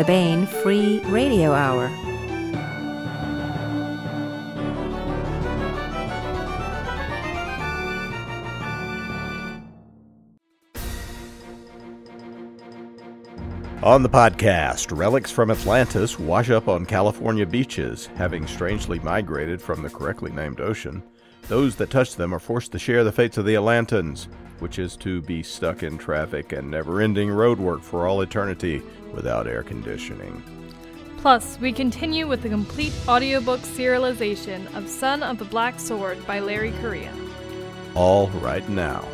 the Baen Free Radio Hour. On the podcast, relics from Atlantis wash up on California beaches, having strangely migrated from the correctly named ocean. Those that touch them are forced to share the fates of the Atlantans, which is to be stuck in traffic and never ending roadwork for all eternity without air conditioning. Plus, we continue with the complete audiobook serialization of Son of the Black Sword by Larry Correia. All right now.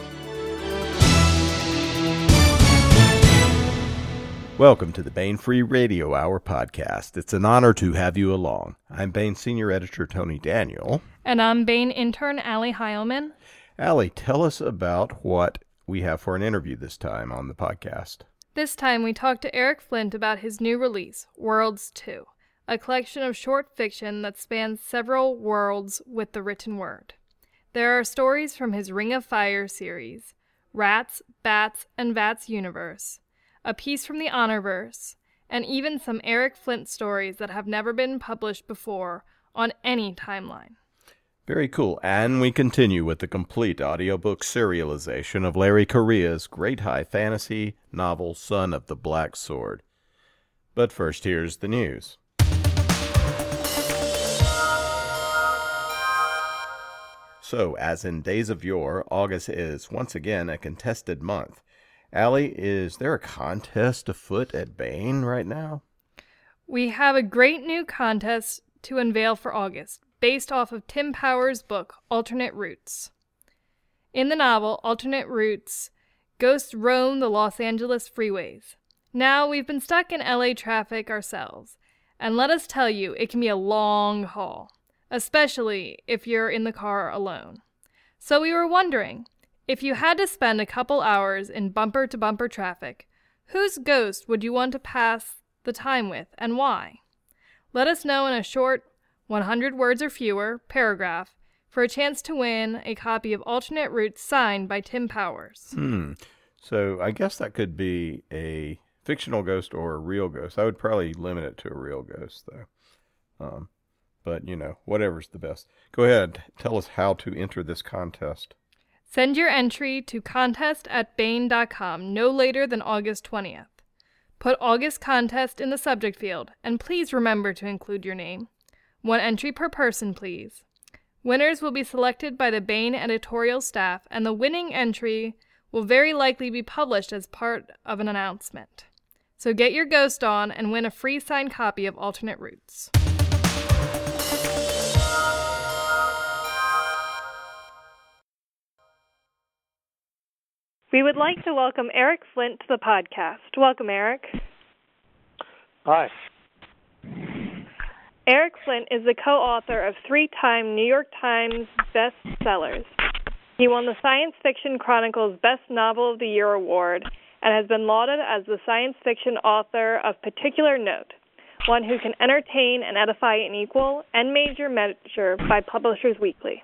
Welcome to the Baen Free Radio Hour podcast. It's an honor to have you along. I'm Baen Senior Editor Tony Daniel. And I'm Baen intern Allie Heilman. Allie, tell us about what we have for an interview this time on the podcast. This time we talked to Eric Flint about his new release, Worlds 2, a collection of short fiction that spans several worlds with the written word. There are stories from his Ring of Fire series, Rats, Bats, and Vats universe a piece from the Honorverse, and even some Eric Flint stories that have never been published before on any timeline. Very cool. And we continue with the complete audiobook serialization of Larry Correia's great high fantasy novel, Son of the Black Sword. But first, here's the news. So, as in days of yore, August is once again a contested month. Allie, is there a contest afoot at Baen right now? We have a great new contest to unveil for August, based off of Tim Powers' book, Alternate Routes. In the novel, Alternate Routes, ghosts roam the Los Angeles freeways. Now, we've been stuck in LA traffic ourselves, and let us tell you, it can be a long haul, especially if you're in the car alone. So we were wondering if you had to spend a couple hours in bumper to bumper traffic, whose ghost would you want to pass the time with and why? Let us know in a short, 100 words or fewer, paragraph for a chance to win a copy of Alternate Routes signed by Tim Powers. Hmm. So I guess that could be a fictional ghost or a real ghost. I would probably limit it to a real ghost, though. Um, but, you know, whatever's the best. Go ahead. Tell us how to enter this contest. Send your entry to contest at baen.com no later than August 20th. Put August contest in the subject field, and please remember to include your name. One entry per person, please. Winners will be selected by the Baen editorial staff, and the winning entry will very likely be published as part of an announcement. So get your ghost on and win a free signed copy of Alternate Routes. We would like to welcome Eric Flint to the podcast. Welcome, Eric. Hi. Eric Flint is the co author of three time New York Times bestsellers. He won the Science Fiction Chronicles Best Novel of the Year award and has been lauded as the science fiction author of particular note, one who can entertain and edify in equal and major measure by Publishers Weekly.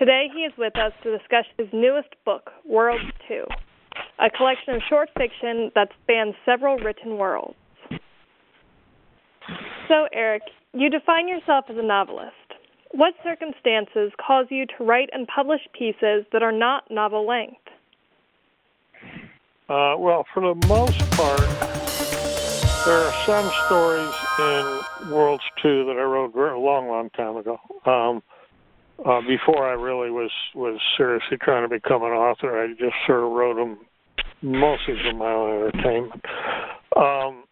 Today he is with us to discuss his newest book, Worlds 2, a collection of short fiction that spans several written worlds. So, Eric, you define yourself as a novelist. What circumstances cause you to write and publish pieces that are not novel length? Uh, well, for the most part, there are some stories in Worlds 2 that I wrote a long, long time ago. Um, uh, before I really was was seriously trying to become an author. I just sort of wrote them mostly for my own entertainment. Um,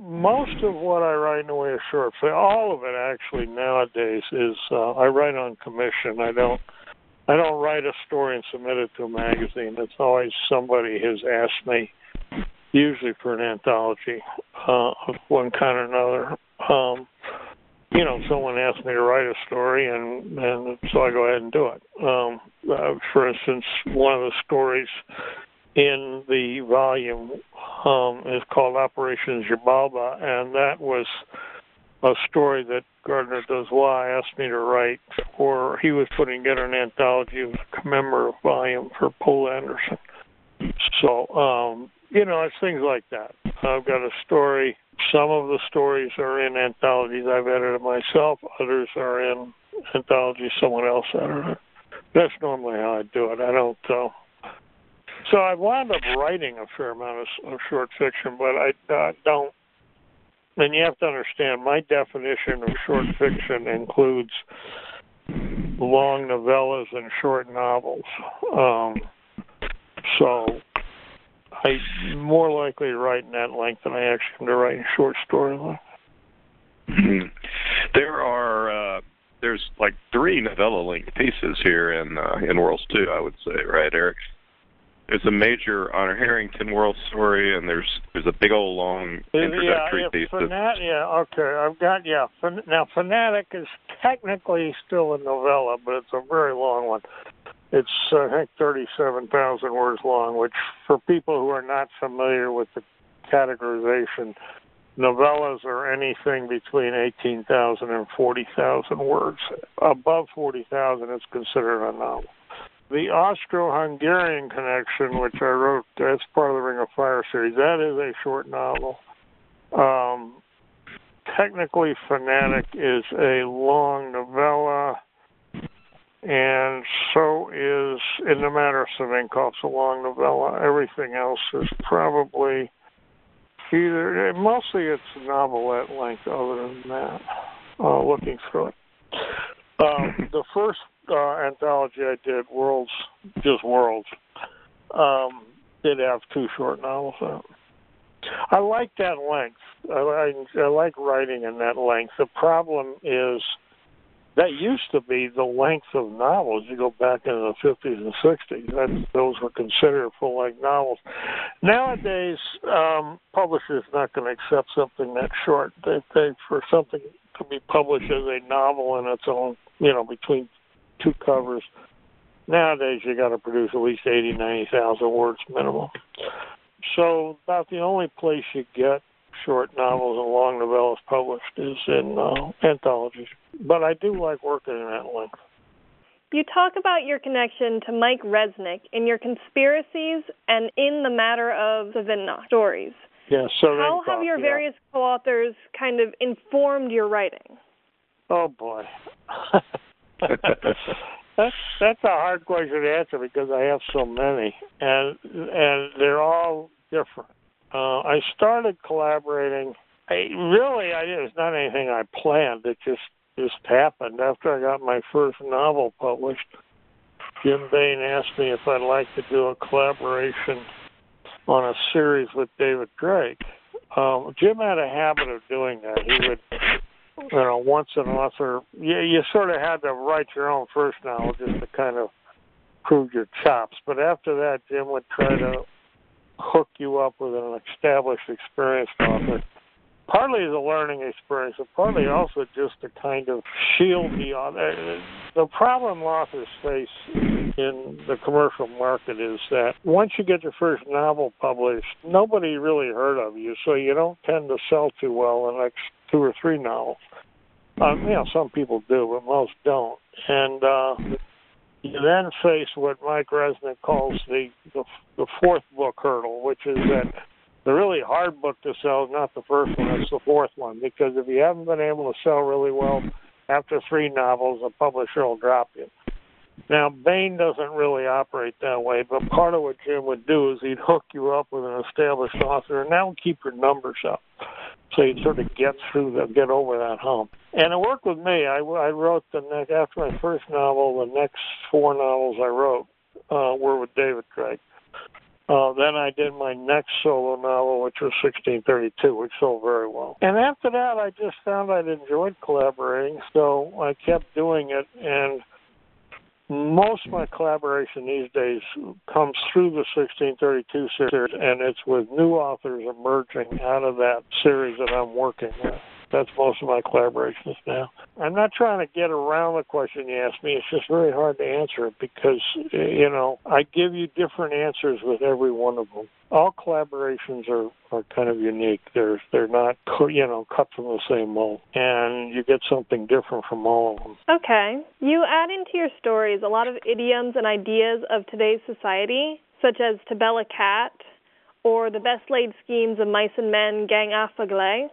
most of what I write in the way of short film, all of it actually nowadays is uh, I write on commission. I don't I don't write a story and submit it to a magazine. It's always somebody has asked me, usually for an anthology uh, of one kind or another. Um, you know, someone asked me to write a story, and and so I go ahead and do it. Um, uh, for instance, one of the stories in the volume um, is called Operation Xibalba, and that was a story that Gardner Dozois asked me to write, or he was putting together an anthology of commemorative volume for Poul Anderson. So, um, you know, it's things like that. I've got a story. Some of the stories are in anthologies I've edited myself. Others are in anthologies someone else edited. That's normally how I do it. I don't. Uh, so I wound up writing a fair amount of, of short fiction, but I uh, don't. And you have to understand, my definition of short fiction includes long novellas and short novels. Um, so I more likely to write in that length than I actually am to write a short story length. Mm-hmm. There are uh, there's like three novella length pieces here in uh, in Worlds Two, I would say, right, Eric? There's a major Honor Harrington world story, and there's there's a big old long introductory yeah, piece. Fanat- yeah, okay, I've got yeah. Fan- now, Fanatic is technically still a novella, but it's a very long one. It's I think 37,000 words long, which for people who are not familiar with the categorization, novellas are anything between 18,000 and 40,000 words. Above 40,000, it's considered a novel. The Austro-Hungarian connection, which I wrote, that's part of the Ring of Fire series. That is a short novel. Um, technically, Fanatic is a long novella and so is In the Matter of Savinkov's a long novella. Everything else is probably either mostly it's novelette length. Other than that, uh, looking through it, um, the first uh, anthology I did, Worlds, just Worlds, um, did have two short novels out. I like that length. I, I, I like writing in that length. The problem is that used to be the length of novels. You go back into the 50s and 60s, that, those were considered full length novels. Nowadays, um, publishers not going to accept something that short. They, they for something to be published as a novel in its own, you know, between two covers. Nowadays, you got to produce at least eighty, ninety thousand words minimum. So, about the only place you get short novels and long novellas published is in uh, anthologies. But I do like working in that length. You talk about your connection to Mike Resnick in your conspiracies and in the matter of the Savannah stories. Yeah, so how have your yeah. various co-authors kind of informed your writing? Oh boy, that's that's a hard question to answer because I have so many, and and they're all different. Uh, I started collaborating. I really, I was not anything I planned. It just just happened after I got my first novel published. Jim Baen asked me if I'd like to do a collaboration on a series with David Drake. Um, Jim had a habit of doing that. He would, you know, once an author, you, you sort of had to write your own first novel just to kind of prove your chops. But after that, Jim would try to hook you up with an established, experienced author. Partly a learning experience, but partly also just to kind of shield the author. The problem authors face in the commercial market is that once you get your first novel published, nobody really heard of you, so you don't tend to sell too well the next two or three novels. Um, you know, some people do, but most don't. And uh, you then face what Mike Resnick calls the, the the fourth book hurdle, which is that the really hard book to sell is not the first one; it's the fourth one. Because if you haven't been able to sell really well after three novels, a publisher will drop you. Now, Baen doesn't really operate that way, but part of what Jim would do is he'd hook you up with an established author, and that would keep your numbers up so you'd sort of get through the get over that hump. And it worked with me. I, I wrote the next after my first novel, the next four novels I wrote uh, were with David Drake. Uh, then I did my next solo novel, which was 1632, which sold very well. And after that, I just found I'd enjoyed collaborating, so I kept doing it. And most of my collaboration these days comes through the 1632 series, and it's with new authors emerging out of that series that I'm working with. That's most of my collaborations now. I'm not trying to get around the question you asked me. It's just very hard to answer it because, you know, I give you different answers with every one of them. All collaborations are, are kind of unique. They're they're not you know cut from the same mold, and you get something different from all of them. Okay, you add into your stories a lot of idioms and ideas of today's society, such as to bell a cat, or The Best Laid Schemes of Mice and Men, Gang Aft Agley.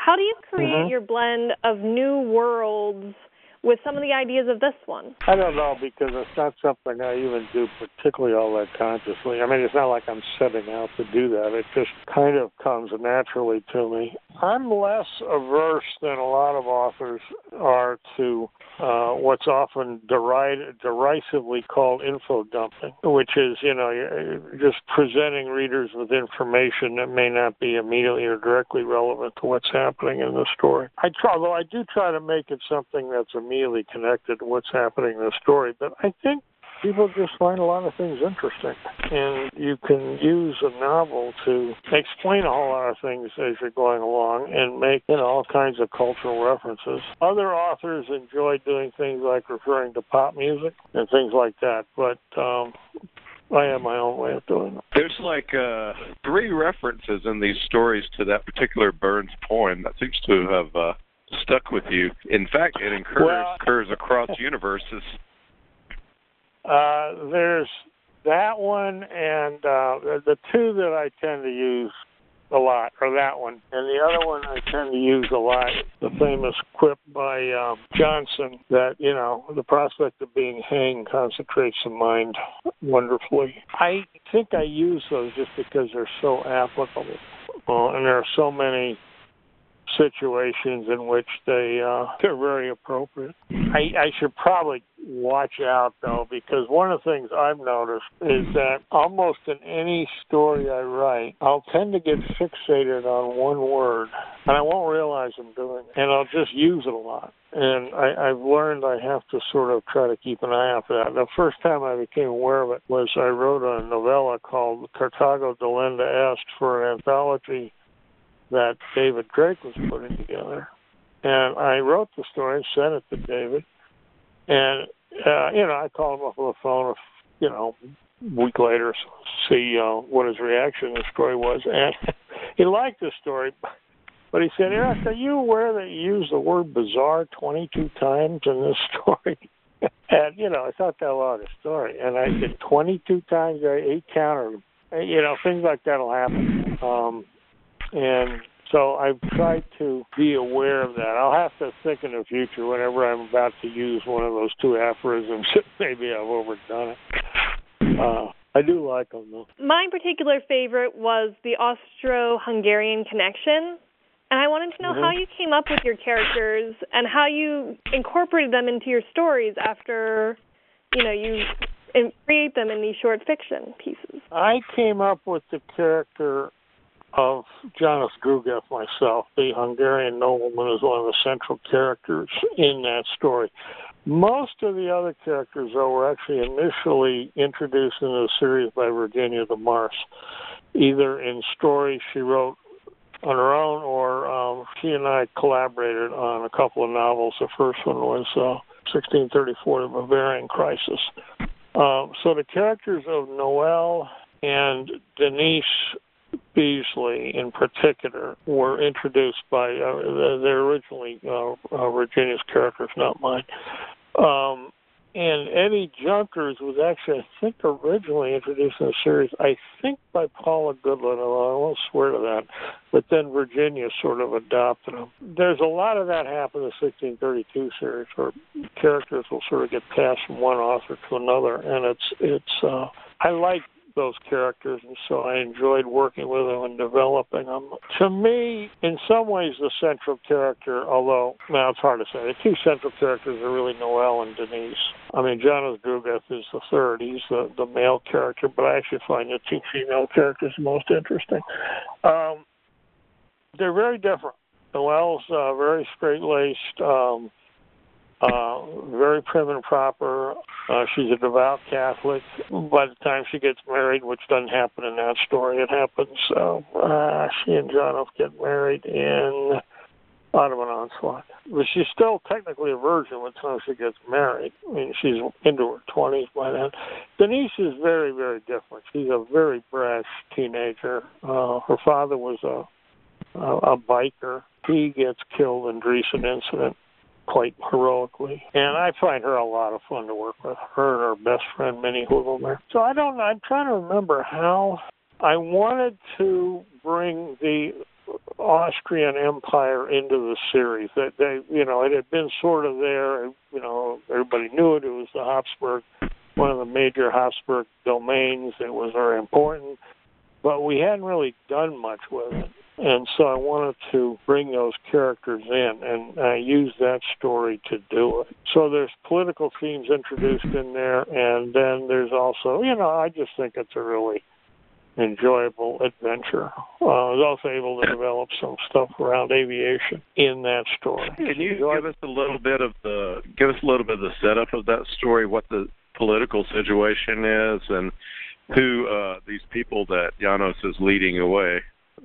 How do you create Mhm. your blend of new worlds with some of the ideas of this one? I don't know because it's not something I even do particularly all that consciously. I mean, it's not like I'm setting out to do that. It just kind of comes naturally to me. I'm less averse than a lot of authors are to uh, what's often deride, derisively called info dumping, which is, you know, just presenting readers with information that may not be immediately or directly relevant to what's happening in the story. I try, although I do try to make it something that's immediately connected to what's happening in the story, but I think people just find a lot of things interesting. And you can use a novel to explain a whole lot of things as you're going along and make, you know, all kinds of cultural references. Other authors enjoy doing things like referring to pop music and things like that, but um I have my own way of doing it. There's like uh, three references in these stories to that particular Burns poem that seems to have uh, stuck with you. In fact, it occurs, Well- occurs across universes. Uh, there's that one and uh, the, two that I tend to use a lot are that one and the other one I tend to use a lot. The famous quip by um, Johnson that you know the prospect of being hanged concentrates the mind wonderfully. I think I use those just because they're so applicable, uh, and there are so many situations in which they uh, they're very appropriate. I, I should probably watch out though because one of the things I've noticed is that almost in any story I write, I'll tend to get fixated on one word and I won't realize I'm doing it, and I'll just use it a lot. And I, I've learned I have to sort of try to keep an eye out for that. The first time I became aware of it was I wrote a novella called Carthago Delenda Est for an anthology that David Drake was putting together. And I wrote the story, sent it to David, and uh, you know, I called him up on the phone, you know, a week later, to see uh, what his reaction to the story was, and he liked the story. But he said, Eric, are you aware that you used the word bizarre 22 times in this story? and, you know, I thought that was a story. And I said, 22 times, I eight counter. You know, things like that will happen. Um, and so I've tried to be aware of that. I'll have to think in the future whenever I'm about to use one of those two aphorisms that maybe I've overdone it. Uh, I do like them though. My particular favorite was the Austro-Hungarian connection, and I wanted to know Mhm. how you came up with your characters and how you incorporated them into your stories after, you know, you create them in these short fiction pieces. I came up with the character of Janos Drugeth myself. The Hungarian nobleman is one of the central characters in that story. Most of the other characters, though, were actually initially introduced in the series by Virginia DeMarce, either in stories she wrote on her own or um, she and I collaborated on a couple of novels. The first one was uh, 1634, The Bavarian Crisis. Um, so the characters of Noelle and Denise Beasley, in particular, were introduced by uh, they're originally uh, uh, Virginia's characters, not mine. Um, and Eddie Junkers was actually, I think, originally introduced in the series, I think by Paula Goodlett, although I won't swear to that. But then Virginia sort of adopted him. There's a lot of that happen in the 1632 series, where characters will sort of get passed from one author to another, and it's it's. uh I like those characters, and so I enjoyed working with them and developing them. To me, in some ways, the central character, although now it's hard to say, the two central characters are really Noelle and Denise. I mean, Janos Drugeth is the third; he's the the male character, but I actually find the two female characters most interesting. Um, they're very different. Noelle's uh, very straight laced. Um, uh, very prim and proper. Uh, she's a devout Catholic. By the time she gets married, which doesn't happen in that story, it happens. So uh, she and John get married in Ottoman Onslaught. But she's still technically a virgin the time she gets married. I mean, she's into her 20s by then. Denise is very, very different. She's a very brash teenager. Uh, her father was a, a, a biker. He gets killed in recent incident quite heroically. And I find her a lot of fun to work with. Her and her best friend Minnie Hugelmair. So I don't. I'm trying to remember how I wanted to bring the Austrian Empire into the series. That they, you know, it had been sort of there. You know, everybody knew it. It was the Habsburg, one of the major Habsburg domains. It was very important, but we hadn't really done much with it. And so I wanted to bring those characters in, and I used that story to do it. So there's political themes introduced in there, and then there's also, you know, I just think it's a really enjoyable adventure. Uh, I was also able to develop some stuff around aviation in that story. Can you give us a little bit of the give us a little bit of the setup of that story? What the political situation is, and who uh, these people that Janos is leading away,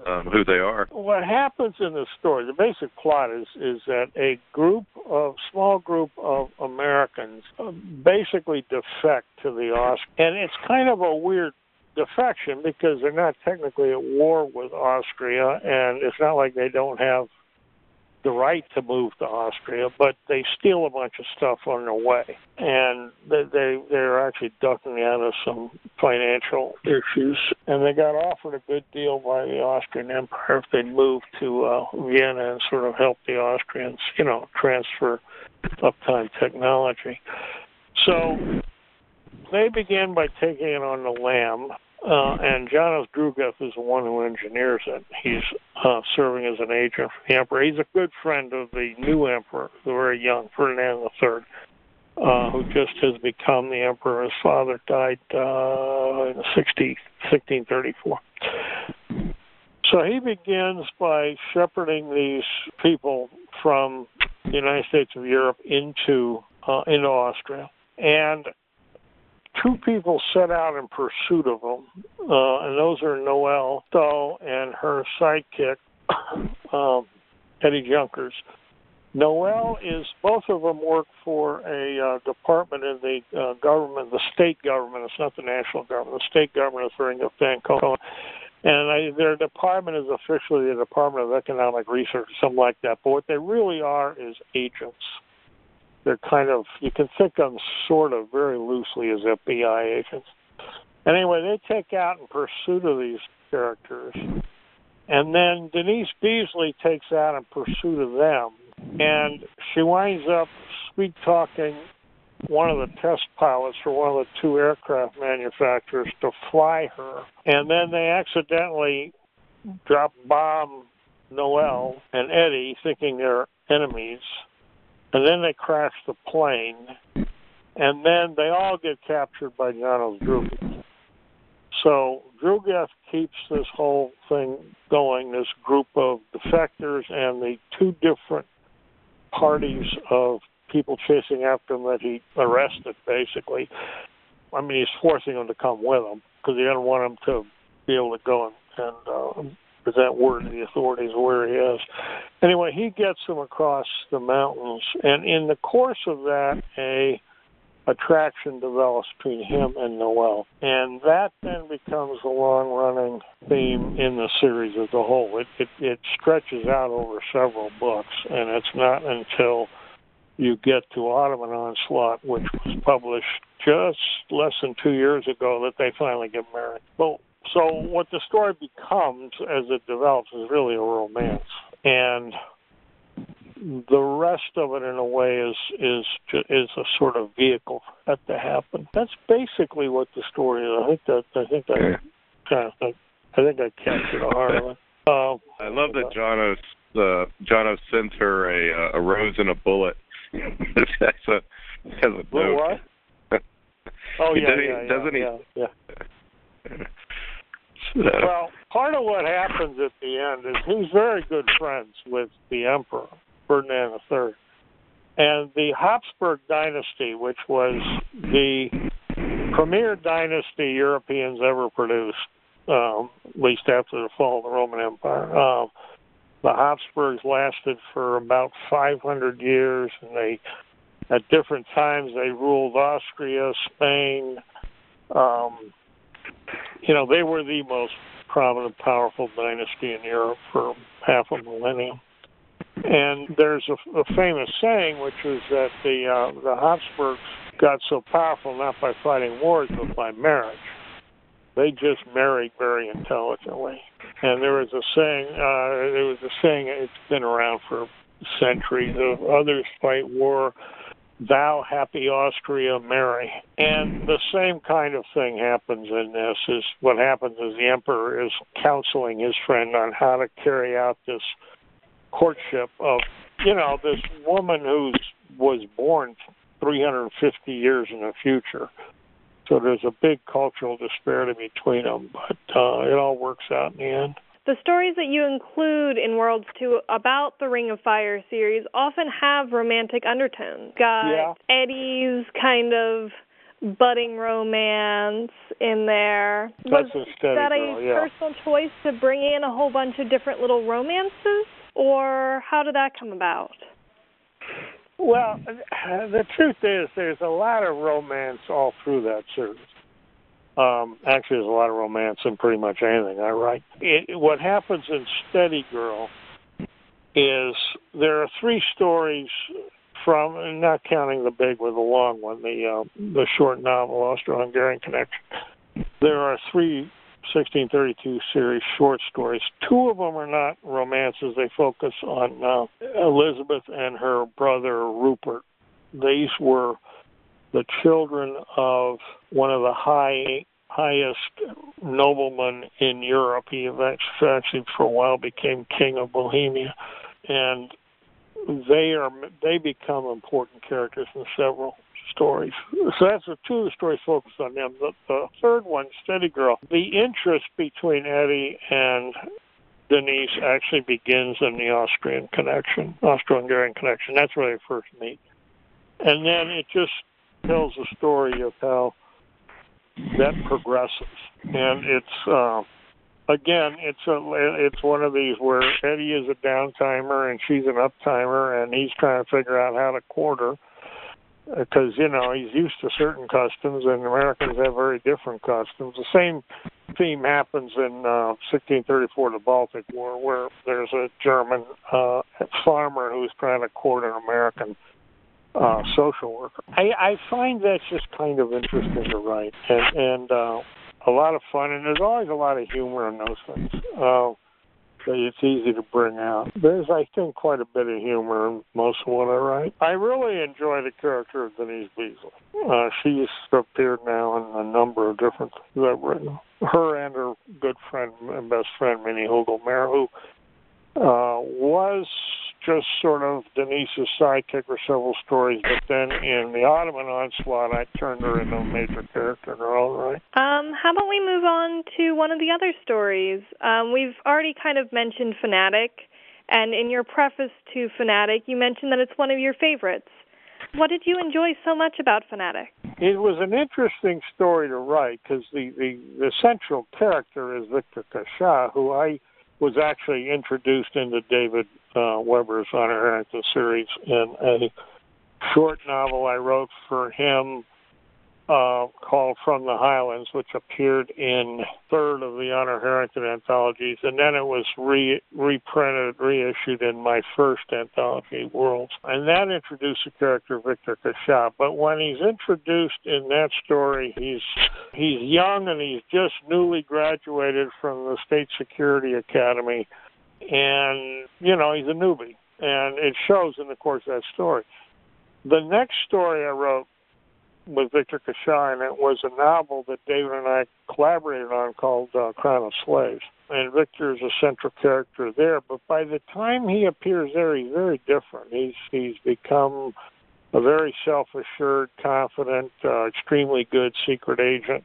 um, who they are. What happens in the story? The basic plot is is that a group of small group of Americans uh, basically defect to the Oscar, and it's kind of a weird defection because they're not technically at war with Austria, and it's not like they don't have the right to move to Austria, but they steal a bunch of stuff on their way, and they, they they're actually ducking out of some financial issues, and they got offered a good deal by the Austrian Empire if they'd move to uh, Vienna and sort of help the Austrians, you know, transfer uptime technology. So they begin by taking it on the lam uh, and Janos Drugeth is the one who engineers it. He's uh, serving as an agent for the emperor. He's a good friend of the new emperor, the very young Ferdinand III, uh, who just has become the emperor. His father died uh, in 60, 1634. So he begins by shepherding these people from the United States of Europe into uh, into Austria, and two people set out in pursuit of them, uh, and those are Noelle Stull and her sidekick, um, Eddie Junkers. Noelle is both of them work for a uh, department in the uh, government, the state government. It's not the national government. The state government is running a Franconia, and I, their department is officially the Department of Economic Research, something like that. But what they really are is agents they're kind of you can think of them sort of very loosely as FBI agents. Anyway, they take out in pursuit of these characters, and then Denise Beasley takes out in pursuit of them, and she winds up sweet talking one of the test pilots for one of the two aircraft manufacturers to fly her, and then they accidentally drop bomb Noelle and Eddie, thinking they're enemies and then they crash the plane, and then they all get captured by Janos Drugeth. So Drugeth keeps this whole thing going, this group of defectors and the two different parties of people chasing after him that he arrested, basically. I mean, he's forcing them to come with him because he doesn't want them to be able to go and, and uh, uh, present word to the authorities where he is. Anyway, he gets them across the mountains, and in the course of that, a attraction develops between him and Noelle, and that then becomes a long-running theme in the series as a whole. It, it it stretches out over several books, and it's not until you get to Ottoman Onslaught, which was published just less than two years ago, that they finally get married. Well, so what the story becomes as it develops is really a romance, and the rest of it, in a way, is is is a sort of vehicle for that to happen. That's basically what the story is. I think that I think that kind of I think I captured the heart of it. Uh, I love that Janos uh, sends her a a rose and a bullet. that's a has a what? oh yeah, yeah, yeah, doesn't yeah, he? Yeah. Well, part of what happens at the end is he's very good friends with the emperor Ferdinand III, and the Habsburg dynasty, which was the premier dynasty Europeans ever produced, um, at least after the fall of the Roman Empire. Um, the Habsburgs lasted for about 500 years, and they, at different times, they ruled Austria, Spain. Um, you know, they were the most prominent, powerful dynasty in Europe for half a millennium. And there's a, a famous saying, which is that the uh, the Habsburgs got so powerful not by fighting wars but by marriage. They just married very intelligently. And there was a saying, uh, there was a saying, it's been around for centuries of others fight war, thou happy Austria marry. And the same kind of thing happens in this is what happens is the emperor is counseling his friend on how to carry out this courtship of, you know, this woman who was born 350 years in the future. So there's a big cultural disparity between them, but uh, it all works out in the end. The stories that you include in Worlds 2 about the Ring of Fire series often have romantic undertones. Got yeah. Eddie's kind of budding romance in there. That's Was that a girl, yeah. personal choice to bring in a whole bunch of different little romances, or how did that come about? Well, the truth is, there's a lot of romance all through that series. Um, actually, there's a lot of romance in pretty much anything I write. It, what happens in Steady Girl is there are three stories from, not counting the big one, the long one, the uh, the short novel Austro-Hungarian Connection. There are three 1632 series short stories. Two of them are not romances. They focus on uh, Elizabeth and her brother Rupert. These were the children of one of the high highest noblemen in Europe. He actually for a while became king of Bohemia, and they are they become important characters in several stories. So that's the two of the stories focused on them. The, the third one, Steady Girl, the interest between Eddie and Denise actually begins in the Austrian connection, Austro-Hungarian connection. That's where they first meet, and then it just tells the story of how that progresses, and it's. Uh, again, it's a it's one of these where Eddie is a downtimer and she's an uptimer, and he's trying to figure out how to court her because you know he's used to certain customs, and Americans have very different customs. The same theme happens in uh, 1634, the Baltic War, where there's a German uh, farmer who's trying to court an American uh, social worker. I, I find that's just kind of interesting to write, and, and uh, a lot of fun, and there's always a lot of humor in those things. Uh, so it's easy to bring out. There's, I think, quite a bit of humor in most of what I write. I really enjoy the character of Denise Beasley. Uh, she's appeared now in a number of different things I've written. Her and her good friend and best friend, Minnie Hugelmair, who uh, was just sort of Denise's sidekick for several stories, but then in the Ottoman onslaught, I turned her into a major character in her own right. Um, how about we move on to one of the other stories? Um, we've already kind of mentioned Fanatic, and in your preface to Fanatic, you mentioned that it's one of your favorites. What did you enjoy so much about Fanatic? It was an interesting story to write because the, the the central character is Victor Cachat, who I was actually introduced into David uh, Weber's Honor Harrington series in a short novel I wrote for him uh, called From the Highlands, which appeared in third of the Honor Harrington anthologies, and then it was re- reprinted, reissued in my first anthology, Worlds. And that introduced the character Victor Cachat. But when he's introduced in that story, he's he's young and he's just newly graduated from the State Security Academy, and you know he's a newbie, and it shows in the course of that story. The next story I wrote with Victor Cachat, and it was a novel that David and I collaborated on called uh, Crown of Slaves. And Victor is a central character there, but by the time he appears there, he's very different. He's he's become a very self-assured, confident, uh, extremely good secret agent.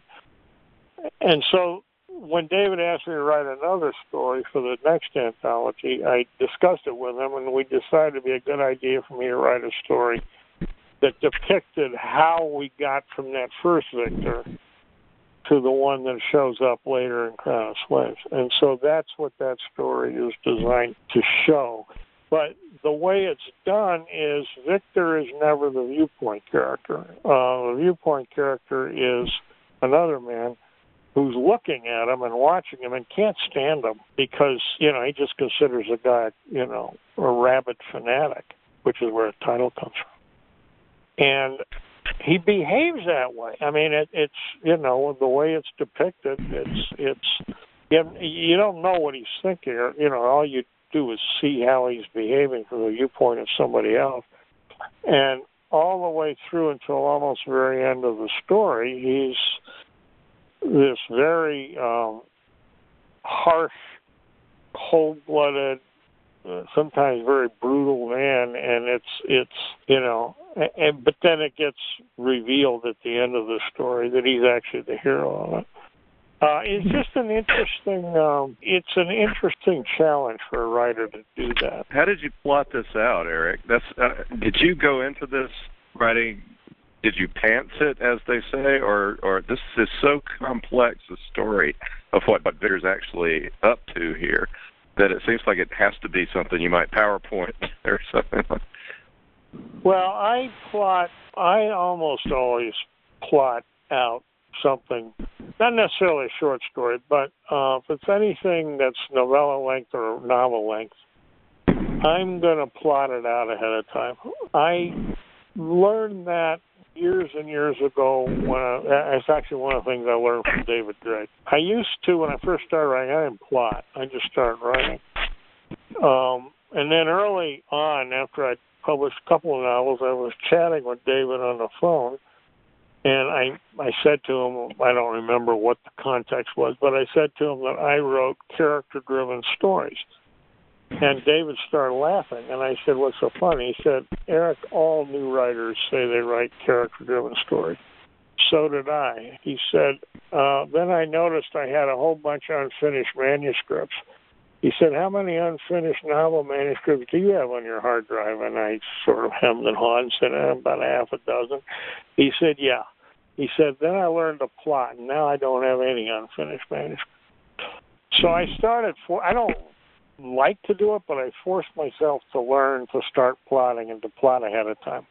And so when David asked me to write another story for the next anthology, I discussed it with him, and we decided it'd be a good idea for me to write a story that depicted how we got from that first Victor to the one that shows up later in Crown of Slaves. And so that's what that story is designed to show. But the way it's done is Victor is never the viewpoint character. Uh, the viewpoint character is another man who's looking at him and watching him and can't stand him because, you know, he just considers a guy, you know, a rabid fanatic, which is where the title comes from. And he behaves that way. I mean, it, it's you know the way it's depicted. It's it's you, you don't know what he's thinking. Or, you know, all you do is see how he's behaving from the viewpoint of somebody else, and all the way through until almost the very end of the story, he's this very um, harsh, cold-blooded, uh, sometimes very brutal man, and it's it's you know, and but then it gets revealed at the end of the story that he's actually the hero of it. Uh, it's just an interesting. Um, it's an interesting challenge for a writer to do that. How did you plot this out, Eric? That's. Uh, did you go into this writing? Did you pants it, as they say, or or this is so complex a story of what Victor's actually up to here that it seems like it has to be something you might PowerPoint or something. Well, I plot. I almost always plot out something, not necessarily a short story, but uh, if it's anything that's novella length or novel length, I'm going to plot it out ahead of time. I learned that years and years ago when I, it's actually one of the things I learned from David Drake. I used to when I first started writing, I didn't plot. I just started writing. Um, and then early on, after I published a couple of novels, I was chatting with David on the phone, and I I said to him, I don't remember what the context was, but I said to him that I wrote character-driven stories. And David started laughing, and I said, "What's so funny?" He said, "Eric, all new writers say they write character-driven stories." So did I. He said, uh, "Then I noticed I had a whole bunch of unfinished manuscripts." He said, "How many unfinished novel manuscripts do you have on your hard drive?" And I sort of hemmed and hawed and said, eh, "About a half a dozen." He said, "Yeah." He said, "Then I learned to plot, and now I don't have any unfinished manuscripts." So I started for. I don't like to do it, but I forced myself to learn to start plotting and to plot ahead of time.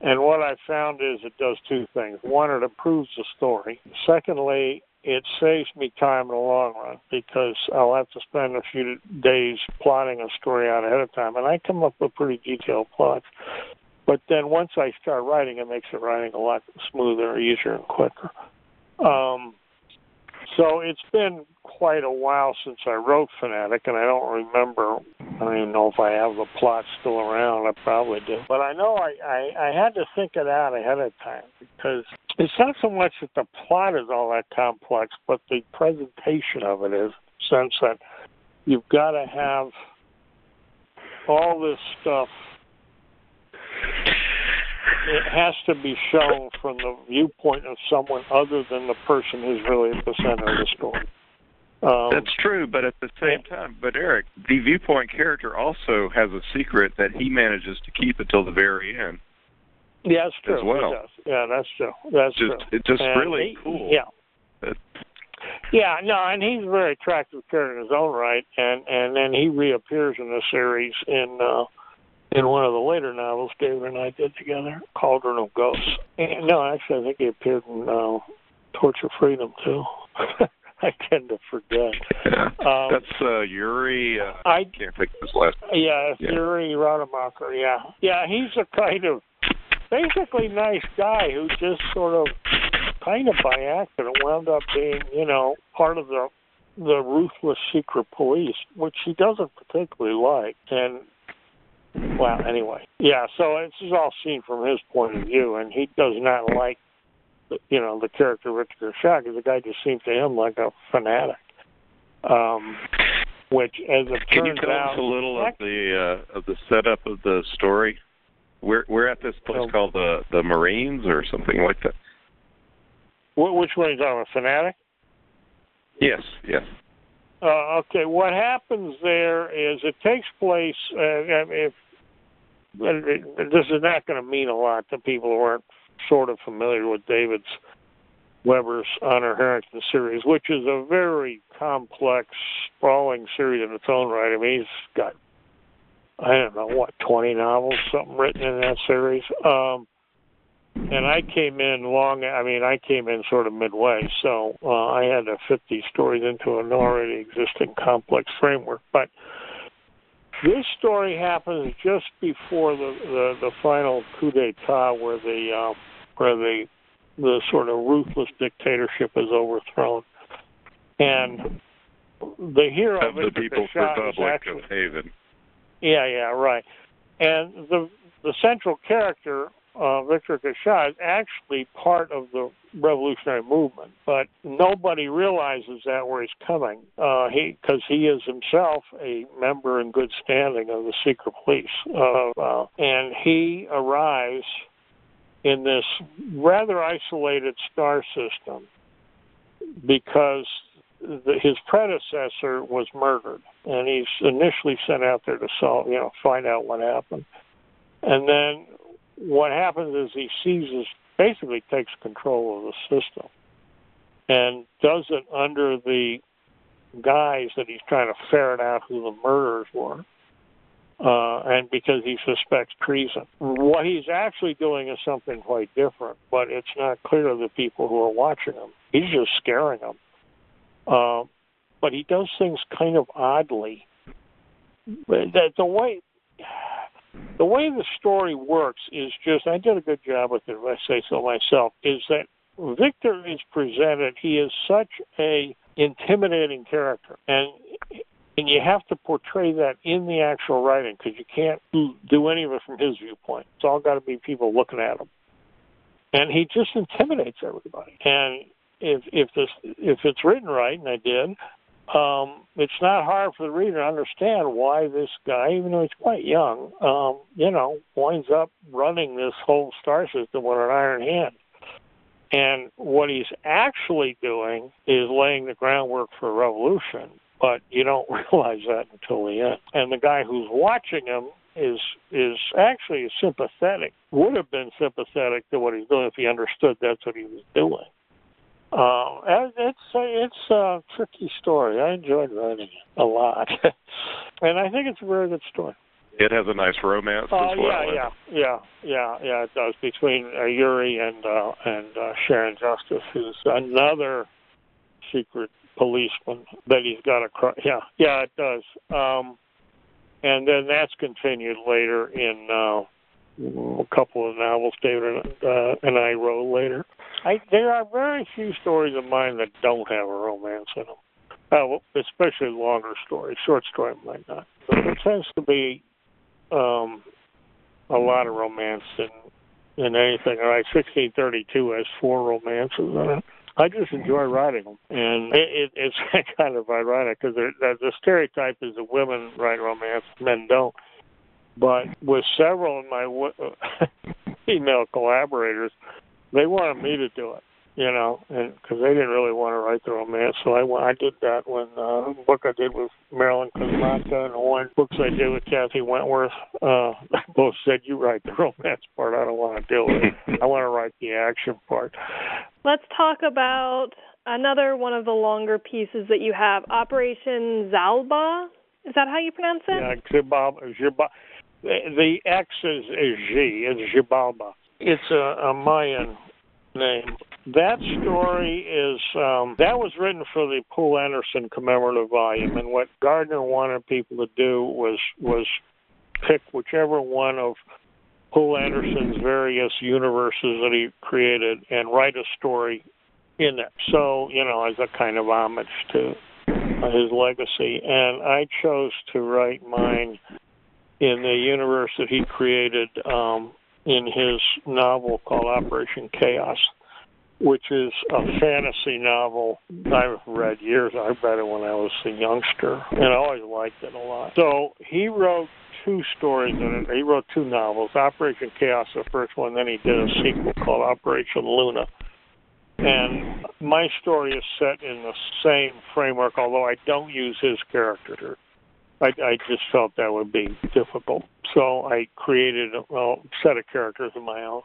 And what I found is it does two things. One, it improves the story. Secondly, it saves me time in the long run because I'll have to spend a few days plotting a story out ahead of time. And I come up with pretty detailed plots. But then once I start writing, it makes the writing a lot smoother, easier, and quicker. Um, so it's been quite a while since I wrote Fanatic, and I don't remember. I don't even know if I have the plot still around. I probably do, but I know I, I I had to think it out ahead of time because it's not so much that the plot is all that complex, but the presentation of it is. Sense that you've got to have all this stuff it has to be shown from the viewpoint of someone other than the person who's really at the center of the story. Um, That's true, but at the same time, but Eric, the viewpoint character also has a secret that he manages to keep until the very end. Yeah, that's true. As well. Yeah, that's true. That's just, true. It's just and really he, cool. Yeah. yeah, no, and he's a very attractive character in his own right, and and then he reappears in the series in uh in one of the later novels David and I did together, Cauldron of Ghosts. And, no, actually, I think he appeared in uh, of Freedom too. I tend to forget. Yeah, um, that's uh, Yuri. Uh, I can't think of his last. Yeah, yeah. Yuri Radamacher. Yeah, yeah. He's a kind of basically nice guy who just sort of, kind of by accident, wound up being, you know, part of the the ruthless secret police, which he doesn't particularly like, and well, anyway, yeah. So this is all seen from his point of view, and he does not like, you know, the character Richard Shaw because the guy just seems to him like a fanatic. Um, which, as it Can you tell out, us a little of the uh, of the setup of the story? We're we're at this place Oh. called the the Marines or something like that. wh- which one is on a fanatic? Yes, yes. Uh, okay, what happens there is it takes place. Uh, if this is not going to mean a lot to people who aren't sort of familiar with David's Weber's Honor Harrington series, which is a very complex, sprawling series in its own right. I mean, he's got I don't know what twenty novels, something written in that series. Um, and I came in long. I mean, I came in sort of midway, so uh, I had to fit these stories into an already existing complex framework. But this story happens just before the the, the final coup d'état, where the uh, where the the sort of ruthless dictatorship is overthrown, and the hero of the People's Republic actually, of Haven. yeah, yeah, right. And the the central character, uh, Victor Cachat, is actually part of the revolutionary movement, but nobody realizes that where he's coming. Uh, he because he is himself a member in good standing of the secret police, uh, uh, and he arrives in this rather isolated star system because the, his predecessor was murdered, and he's initially sent out there to solve, you know, find out what happened. And then what happens is he seizes, basically takes control of the system, and does it under the guise that he's trying to ferret out who the murderers were. Uh, and because he suspects treason. What he's actually doing is something quite different, but it's not clear to the people who are watching him. He's just scaring them. Uh, but he does things kind of oddly. That the way the way the story works is just I did a good job with it. If I say so myself, is that Victor is presented. He is such a intimidating character, and and you have to portray that in the actual writing because you can't do any of it from his viewpoint. It's all got to be people looking at him, and he just intimidates everybody. And if if this if it's written right, and I did, um, it's not hard for the reader to understand why this guy, even though he's quite young, um, you know, winds up running this whole star system with an iron hand. And what he's actually doing is laying the groundwork for a revolution but you don't realize that until the end. And the guy who's watching him is is actually sympathetic. Would have been sympathetic to what he's doing if he understood that's what he was doing. Uh, it's a, it's a tricky story. I enjoyed writing it a lot, and I think it's a very good story. It has a nice romance uh, as well. Yeah, yeah, yeah, yeah, yeah. It does between uh, Yuri and uh, and uh, Sharon Justice, who's another secret policeman that he's got a yeah yeah it does um and then that's continued later in uh a couple of novels David and, uh, and I wrote later. I there are very few stories of mine that don't have a romance in them. Uh, especially longer stories. Short story might not. But there tends to be um, a lot of romance in in anything. All right, sixteen thirty two has four romances in it. I just enjoy writing them, and it, it, it's kind of ironic because the stereotype is that women write romance, men don't. But with several of my female collaborators, they wanted me to do it you know, and because they didn't really want to write the romance, so I I did that when uh, book I did with Marilyn Kosmatka and the one books I did with Kathy Wentworth. Uh, both said you write the romance part. I don't want to do it. I want to write the action part. Let's talk about another one of the longer pieces that you have, Operation Zalba. Is that how you pronounce it? Yeah, Xibalba. Xibalba. The X is, is G. It's Xibalba. It's a, a Mayan name. That story is um, that was written for the Poul Anderson commemorative volume, and what Gardner wanted people to do was was pick whichever one of Poul Anderson's various universes that he created and write a story in it. So you know, as a kind of homage to his legacy, and I chose to write mine in the universe that he created um, in his novel called Operation Chaos, which is a fantasy novel I've read years. I read it when I was a youngster, and I always liked it a lot. So he wrote two stories in it. He wrote two novels, Operation Chaos, the first one, then he did a sequel called Operation Luna. And my story is set in the same framework, although I don't use his character. I, I just felt that would be difficult. So I created a, a set of characters of my own.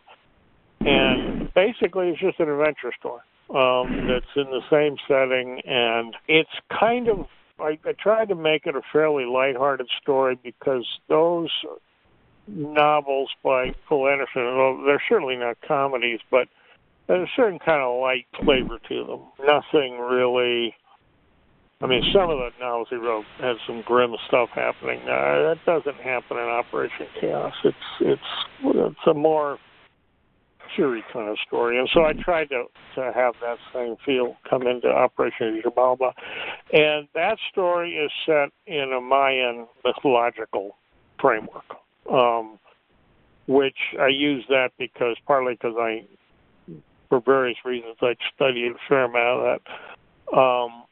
And basically, it's just an adventure story um, that's in the same setting, and it's kind of. I, I tried to make it a fairly lighthearted story because those novels by Poul Anderson, well, they're certainly not comedies, but there's a certain kind of light flavor to them. Nothing really I mean, some of novels he wrote had some grim stuff happening. Uh, that doesn't happen in Operation Chaos. It's it's it's a more cheery kind of story, and so I tried to to have that same feel come into Operation Xibalba, and that story is set in a Mayan mythological framework, um, which I use that because partly because I, for various reasons, I studied a fair amount of that, um,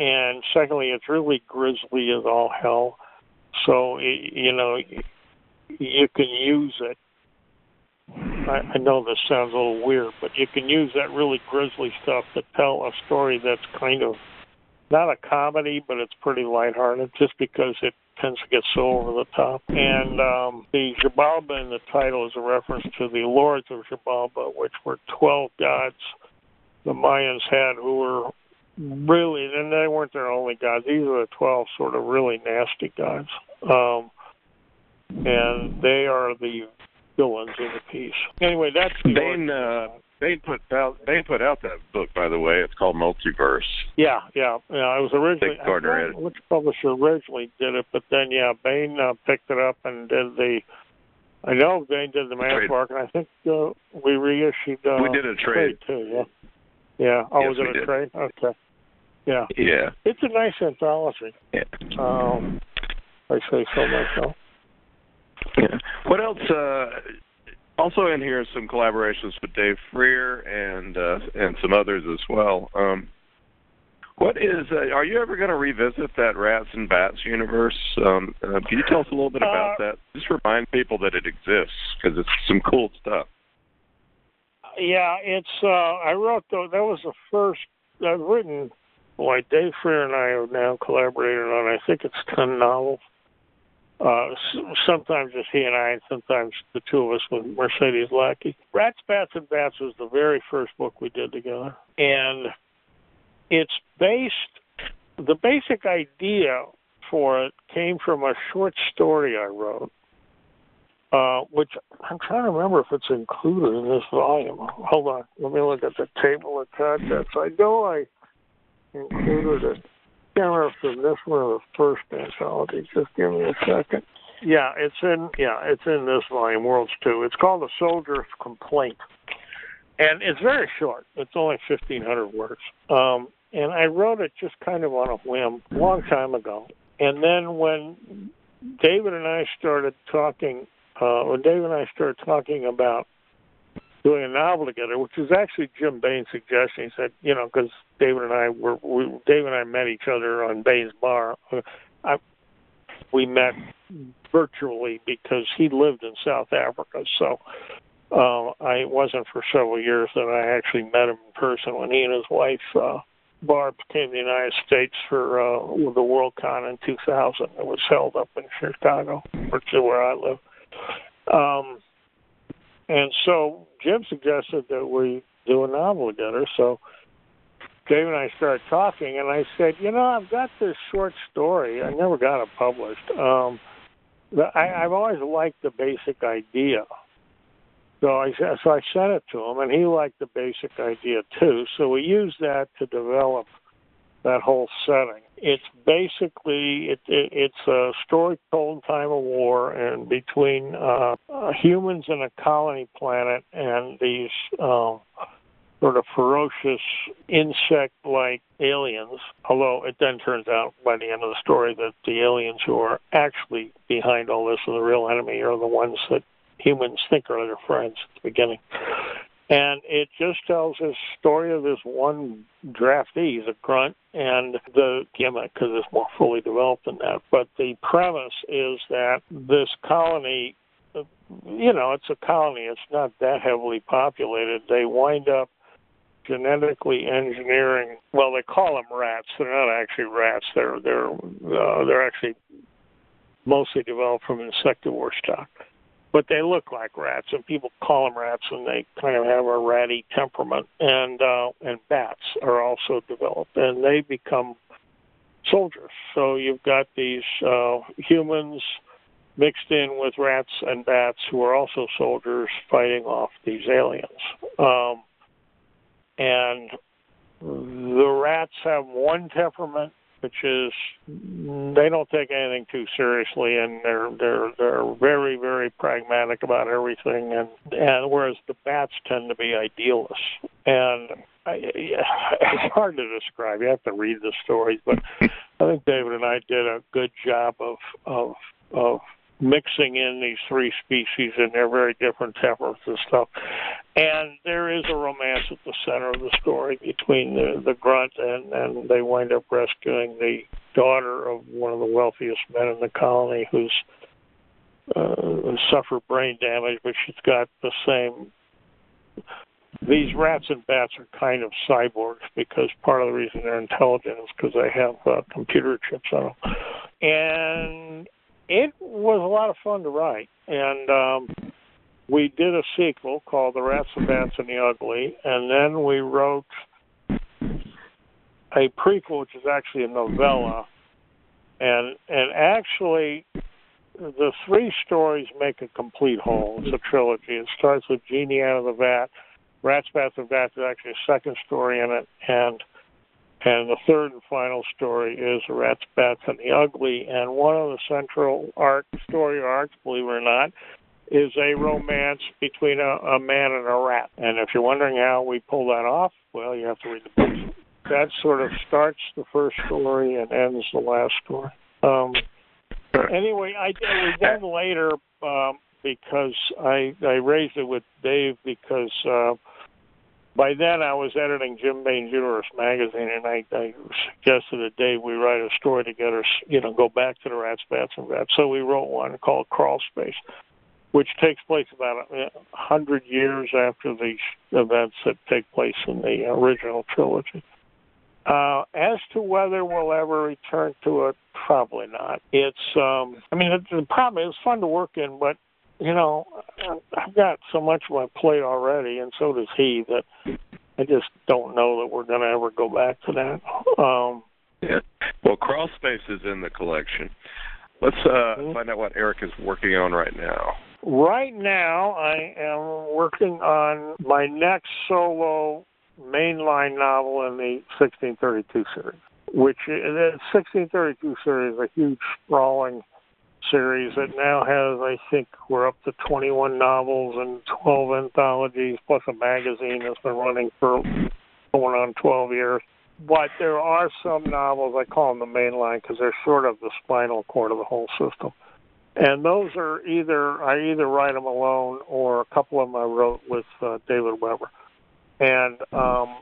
and secondly, it's really grisly as all hell, so you know you can use it I, I know this sounds a little weird, but you can use that really grisly stuff to tell a story that's kind of not a comedy, but it's pretty lighthearted, just because it tends to get so over the top. And um, the Xibalba in the title is a reference to the lords of Xibalba, which were 12 gods the Mayans had who were really, and they weren't their only gods. These are the 12 sort of really nasty gods. Um, and they are the villains in the piece. Anyway, that's the Baen. Uh, Baen put out Baen put out that book, by the way. It's called Multiverse. Yeah, yeah, yeah. I was originally Dick Gardner I which publisher originally did it, but then yeah, Baen uh, picked it up and did the. I know Baen did the Massbark, and I think uh, we reissued. Uh, we did a trade. too. Yeah, yeah. Oh, Yes, was it a did. trade? Okay. Yeah, Yeah. it's a nice anthology. Yeah. Um, I say so myself. Yeah. What else? Uh, also in here, some collaborations with Dave Freer and uh, and some others as well. Um, what is? Uh, are you ever going to revisit that Rats and Bats universe? Um, uh, can you tell us a little bit about Uh, that? Just remind people that it exists because it's some cool stuff. Yeah, it's. uh I wrote the, that was the first I've written. Boy, Dave Freer and I have now collaborated on. I think it's ten novels. Uh, sometimes it's he and I, and sometimes the two of us with Mercedes Lackey. Rats, Bats, and Vats was the very first book we did together, and it's based. The basic idea for it came from a short story I wrote uh, which I'm trying to remember if it's included in this volume. Hold on, let me look at the table of contents. I know I included in this one or the first anthology. Just give me a second. Yeah, it's in. Yeah, it's in this volume, Worlds Two. It's called The Soldier's Complaint, and it's very short. It's only 1,500 words. Um, and I wrote it just kind of on a whim, a long time ago. And then when David and I started talking uh, when David and I started talking about doing a novel together, which was actually Jim Baen's suggestion. He said, you know, because David and I were, we, Dave and I met each other on Baen's bar. I, we met virtually because he lived in South Africa. So uh, I it wasn't for several years that I actually met him in person when he and his wife. Uh, Barb came to the United States for uh, the WorldCon in 2000. It was held up in Chicago, which is where I live. Um, and so Jim suggested that we do a novel together. So Dave and I started talking, and I said, you know, I've got this short story. I never got it published. Um, I, I've always liked the basic idea. So I so I sent it to him, and he liked the basic idea too. So we used that to develop that whole setting. It's basically it, it, it's a story told in time of war and between uh, uh, humans in a colony planet and these uh, sort of ferocious insect-like aliens. Although it then turns out by the end of the story that the aliens who are actually behind all this and the real enemy are the ones that humans think are their friends at the beginning. And it just tells a story of this one draftee, he's a grunt, and the gimmick, because it's more fully developed than that. But the premise is that this colony, you know, it's a colony, it's not that heavily populated. They wind up genetically engineering. Well, they call them rats. They're not actually rats. They're they're uh, they're actually mostly developed from insectivore stock but they look like rats, and people call them rats, and they kind of have a ratty temperament. And uh, and bats are also developed, and they become soldiers. So you've got these uh, humans mixed in with rats and bats who are also soldiers fighting off these aliens. Um, and the rats have one temperament, which is they don't take anything too seriously, and they're they're they're very very pragmatic about everything, and and whereas the bats tend to be idealists, and I, it's hard to describe. You have to read the stories, but I think David and I did a good job of of of mixing in these three species and their very different temperaments and stuff. And there is a romance at the center of the story between the, the grunt and, and they wind up rescuing the daughter of one of the wealthiest men in the colony who's uh, suffered brain damage, but she's got the same. These rats and bats are kind of cyborgs because part of the reason they're intelligent is because they have uh, computer chips on them. And it was a lot of fun to write, and um, we did a sequel called The Rats, the Bats, and the Ugly, and then we wrote a prequel, which is actually a novella, and and actually the three stories make a complete whole. It's a trilogy. It starts with Genie out of the vat. Rats, Bats, and Vats is actually a second story in it, and and the third and final story is Rats, Bats, and the Ugly. And one of the central arc story arcs, believe it or not, is a romance between a, a man and a rat. And if you're wondering how we pull that off, well, you have to read the book. That sort of starts the first story and ends the last story. Um, anyway, I we then later um, because I I raised it with Dave because. Uh, by then I was editing Jim Baen's Universe magazine, and I, I suggested that Dave we write a story together, you know, go back to the rats, bats, and rats. So we wrote one called Crawl Space, which takes place about a hundred years after the events that take place in the original trilogy. Uh, as to whether we'll ever return to it, probably not. It's, um, I mean, the, the problem is fun to work in, but you know, I've got so much on my plate already, and so does he, that I just don't know that we're going to ever go back to that. Um, yeah. Well, Crawl Space is in the collection. Let's uh, mm-hmm. find out what Eric is working on right now. Right now, I am working on my next solo mainline novel in the 1632 series, which the 1632 series is a huge, sprawling series that now has, I think, we're up to 21 novels and 12 anthologies, plus a magazine that's been running for going on 12 years. But there are some novels, I call them the main line because they're sort of the spinal cord of the whole system. And those are either, I either write them alone or a couple of them I wrote with uh, David Weber. And um,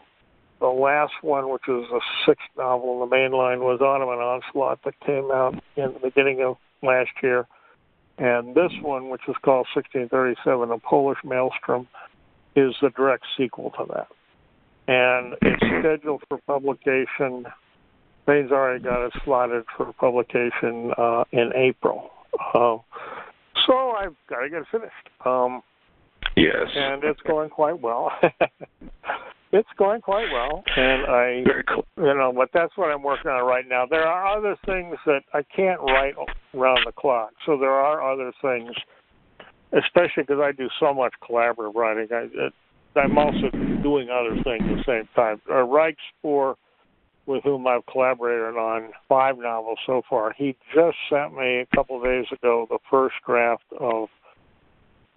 the last one, which was a sixth novel in the main line, was Ottoman Onslaught that came out in the beginning of last year. And this one, which is called 1637, A Polish Maelstrom, is the direct sequel to that. And it's scheduled for publication. Baen's already got it slotted for publication uh, in April. Uh, so I've got to get it finished. Um, yes. And it's going quite well. It's going quite well, and I, cool. you know, but that's what I'm working on right now. There are other things that I can't write around the clock, so there are other things, especially because I do so much collaborative writing. I, I'm also doing other things at the same time. Uh, Ryk Spoor, with whom I've collaborated on five novels so far, he just sent me a couple of days ago the first draft of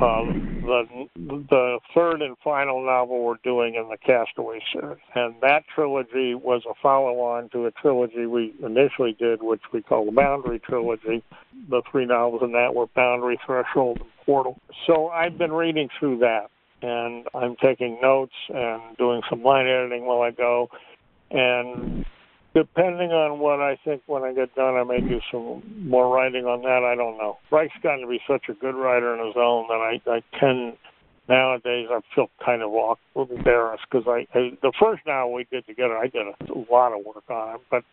uh, the the third and final novel we're doing in the Castaway series, and that trilogy was a follow-on to a trilogy we initially did, which we call the Boundary trilogy. The three novels in that were Boundary, Threshold, and Portal. So I've been reading through that, and I'm taking notes and doing some line editing while I go, and depending on what I think when I get done, I may do some more writing on that. I don't know. Ryk's gotten to be such a good writer on his own that I, I tend nowadays I feel kind of embarrassed because I, I the first novel we did together, I did a, a lot of work on it, but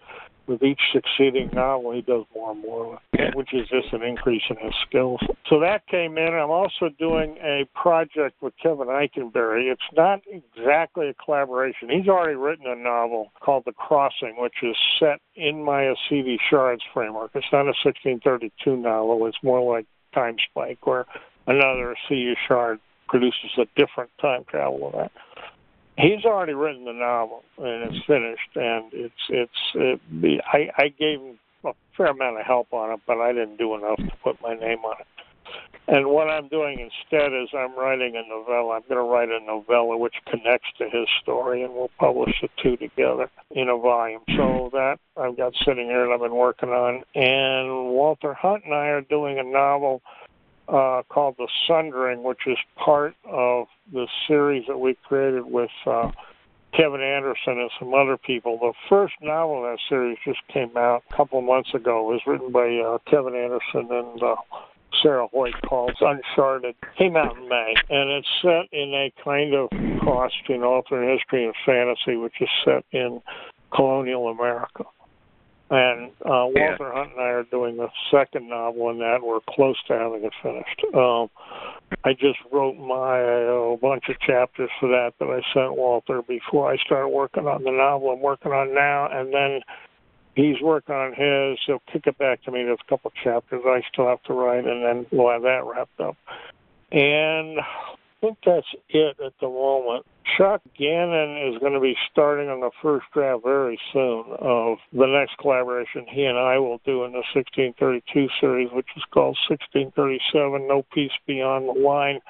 with each succeeding novel, he does more and more, yeah. which is just an increase in his skills. So that came in. I'm also doing a project with Kevin Ikenberry. It's not exactly a collaboration. He's already written a novel called The Crossing, which is set in my Assiti Shards framework. It's not a 1632 novel. It's more like Time Spike, where another Assiti Shard produces a different time travel event. he's already written the novel and it's finished, and it's it's. It, I I gave him a fair amount of help on it, but I didn't do enough to put my name on it. And what I'm doing instead is I'm writing a novella. I'm going to write a novella which connects to his story, and we'll publish the two together in a volume. So that I've got sitting here that I've been working on. And Walter Hunt and I are doing a novel uh, called The Sundering, which is part of the series that we created with uh, Kevin Anderson and some other people. The first novel in that series just came out a couple months ago. It was written by uh, Kevin Anderson and uh, Sarah Hoyt called Uncharted. Came out in May, and it's set in a kind of cross between alternate history and fantasy, which is set in colonial America. And uh, Walter yeah. Hunt and I are doing the second novel in that. We're close to having it finished. Um, I just wrote my a uh, bunch of chapters for that that I sent Walter before I started working on the novel I'm working on now, and then he's working on his. He'll kick it back to me. There's a couple of chapters I still have to write, and then we'll have that wrapped up. And I think that's it at the moment. Chuck Gannon is going to be starting on the first draft very soon of the next collaboration he and I will do in the 1632 series, which is called 1637 No Peace Beyond the Line.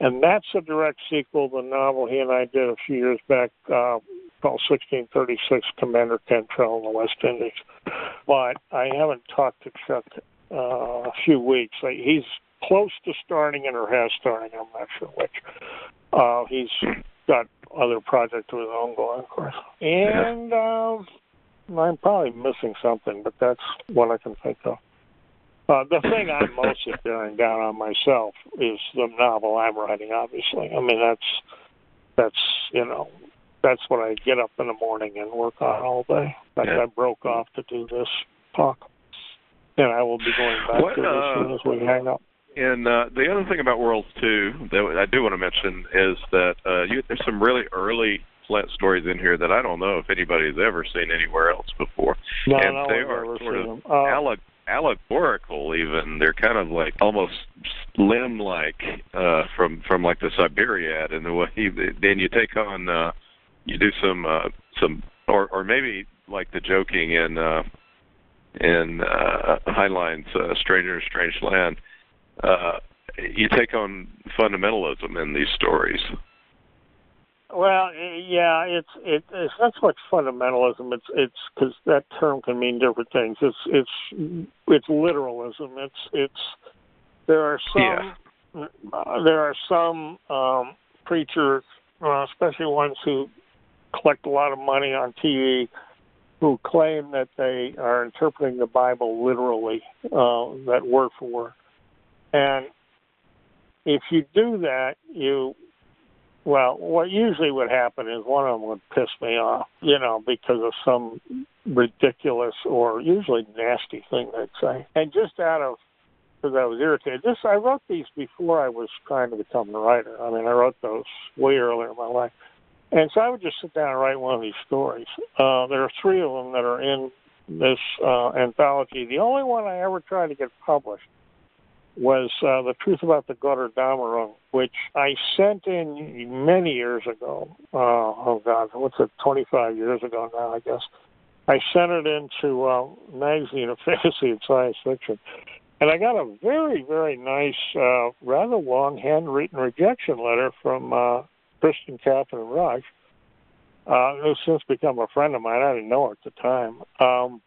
And that's a direct sequel to the novel he and I did a few years back uh, called 1636 Commander Cantrell in the West Indies. But I haven't talked to Chuck uh, a few weeks. He's close to starting it or has starting. I'm not sure which. Uh, he's got other projects of his own going, of course. And um, I'm probably missing something, but that's what I can think of. Uh, the thing I'm mostly bearing down on myself is the novel I'm writing. Obviously, I mean that's that's you know that's what I get up in the morning and work on all day. Fact, yeah. I broke off to do this talk, and I will be going back what, to it as uh, soon as we hang up. And uh, the other thing about Worlds Two that I do want to mention is that uh, you, there's some really early Flint stories in here that I don't know if anybody's ever seen anywhere else before. No, and no they are sort of uh, allegorical even they're kind of like almost Lem like uh from from like the Cyberiad and the way then you take on uh you do some uh, some or or maybe like the joking in uh, in uh, Heinlein's uh, Stranger in Strange Land. Uh, you take on fundamentalism in these stories. Well, yeah, it's it, it's not so much fundamentalism. It's it's because that term can mean different things. It's it's it's literalism. It's it's there are some yeah. uh, there are some um, preachers, uh, especially ones who collect a lot of money on TV who claim that they are interpreting the Bible literally, uh, that word for word. And if you do that, you, well, what usually would happen is one of them would piss me off, you know, because of some ridiculous or usually nasty thing they'd say. And just out of, because I was irritated, this, I wrote these before I was trying to become a writer. I mean, I wrote those way earlier in my life. And so I would just sit down and write one of these stories. Uh, there are three of them that are in this uh, anthology. The only one I ever tried to get published was uh, The Truth About the Götterdämmerung, which I sent in many years ago. Uh, oh, God, what's it, 25 years ago now, I guess. I sent it into uh, magazine of fantasy and science fiction. And I got a very, very nice, uh, rather long handwritten rejection letter from uh, Kristine Kathryn Rusch, uh, who's since become a friend of mine. I didn't know her at the time. Um,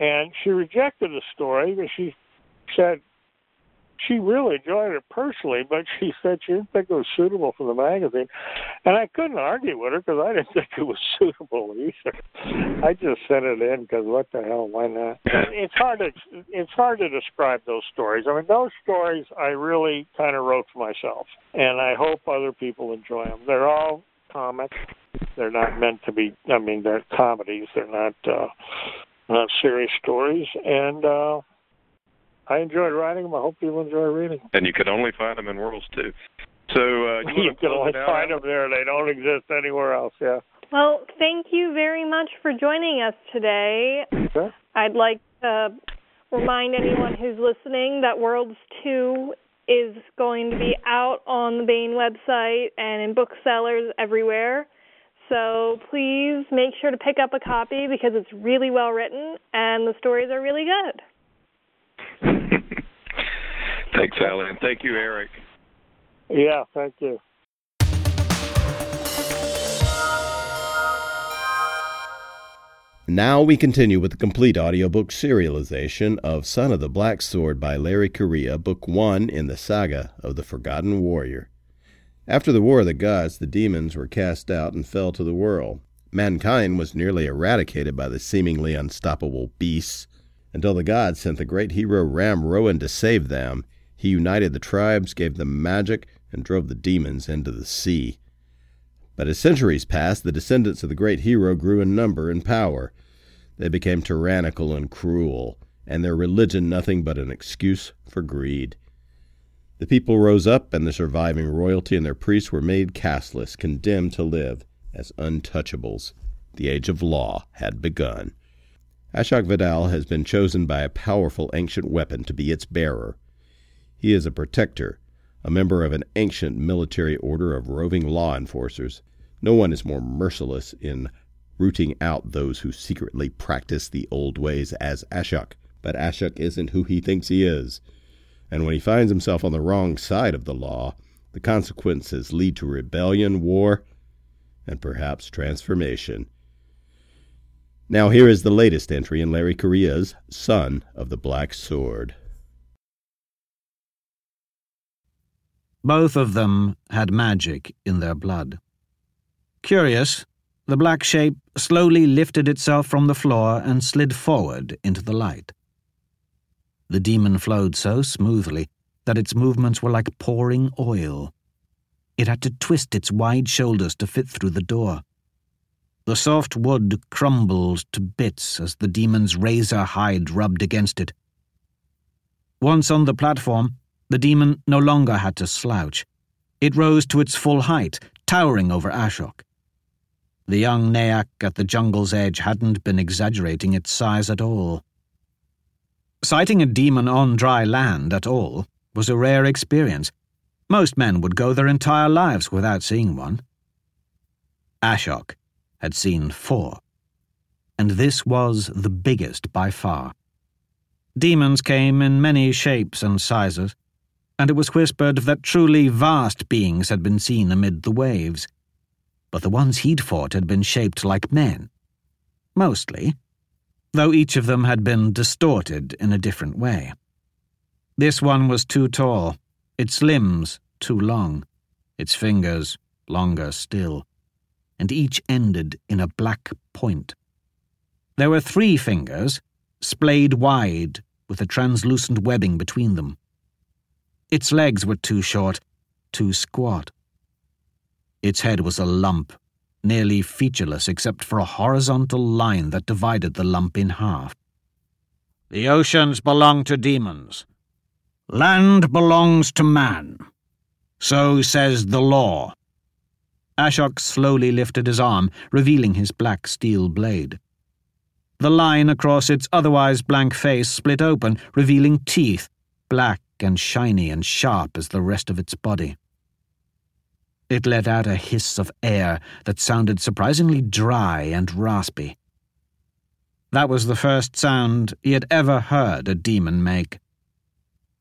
and she rejected the story because she said she really enjoyed it personally, but she said she didn't think it was suitable for the magazine. And I couldn't argue with her because I didn't think it was suitable either. I just sent it in because what the hell, why not? It's hard to it's hard to describe those stories. I mean, those stories I really kind of wrote for myself, and I hope other people enjoy them. They're all comics. They're not meant to be. I mean, they're comedies. They're not uh, not serious stories, and. uh I enjoyed writing them. I hope you enjoy reading them. And you can only find them in Worlds too. So uh, you, you can only find them there. They don't exist anywhere else. Yeah. Well, thank you very much for joining us today. Okay. I'd like to remind anyone who's listening that Worlds 2 is going to be out on the Baen website and in booksellers everywhere. So please make sure to pick up a copy because it's really well written and the stories are really good. Thanks, Alan. Thank you, Eric. Yeah, thank you. Now we continue with the complete audiobook serialization of Son of the Black Sword by Larry Correia, Book 1 in the Saga of the Forgotten Warrior. After the War of the Gods, the demons were cast out and fell to the world. Mankind was nearly eradicated by the seemingly unstoppable beasts until the gods sent the great hero Ramrowan to save them. He united the tribes, gave them magic, and drove the demons into the sea. But as centuries passed, the descendants of the great hero grew in number and power. They became tyrannical and cruel, and their religion nothing but an excuse for greed. The people rose up, and the surviving royalty and their priests were made casteless, condemned to live as untouchables. The age of law had begun. Ashok Vadal has been chosen by a powerful ancient weapon to be its bearer. He is a protector, a member of an ancient military order of roving law enforcers. No one is more merciless in rooting out those who secretly practice the old ways as Ashok. But Ashok isn't who he thinks he is and when he finds himself on the wrong side of the law, the consequences lead to rebellion, war, and perhaps transformation. Now, here is the latest entry in Larry Correia's Son of the Black Sword. Both of them had magic in their blood. Curious, the black shape slowly lifted itself from the floor and slid forward into the light. The demon flowed so smoothly that its movements were like pouring oil. It had to twist its wide shoulders to fit through the door. The soft wood crumbled to bits as the demon's razor hide rubbed against it. Once on the platform, the demon no longer had to slouch. It rose to its full height, towering over Ashok. The young Nayak at the jungle's edge hadn't been exaggerating its size at all. Sighting a demon on dry land at all was a rare experience. Most men would go their entire lives without seeing one. Ashok had seen four, and this was the biggest by far. Demons came in many shapes and sizes, and it was whispered that truly vast beings had been seen amid the waves. But the ones he'd fought had been shaped like men. Mostly, though each of them had been distorted in a different way. This one was too tall, its limbs too long, its fingers longer still, and each ended in a black point. There were three fingers, splayed wide, with a translucent webbing between them. Its legs were too short, too squat. Its head was a lump nearly featureless except for a horizontal line that divided the lump in half. The oceans belong to demons. Land belongs to man. So says the law. Ashok slowly lifted his arm, revealing his black steel blade. The line across its otherwise blank face split open, revealing teeth, black and shiny and sharp as the rest of its body. It let out a hiss of air that sounded surprisingly dry and raspy. That was the first sound he had ever heard a demon make.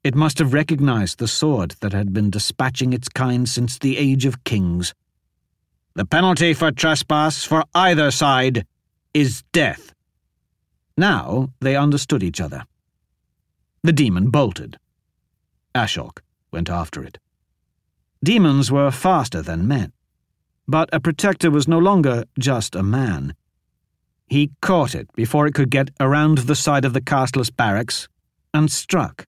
It must have recognized the sword that had been dispatching its kind since the age of kings. The penalty for trespass for either side is death. Now they understood each other. The demon bolted. Ashok went after it. Demons were faster than men. But a protector was no longer just a man. He caught it before it could get around the side of the casteless barracks and struck.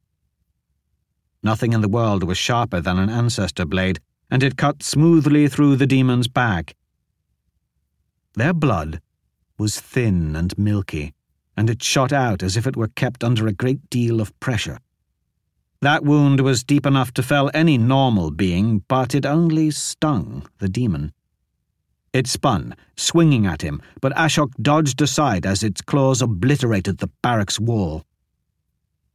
Nothing in the world was sharper than an ancestor blade, and it cut smoothly through the demon's back. Their blood was thin and milky, and it shot out as if it were kept under a great deal of pressure. That wound was deep enough to fell any normal being, but it only stung the demon. It spun, swinging at him, but Ashok dodged aside as its claws obliterated the barracks wall.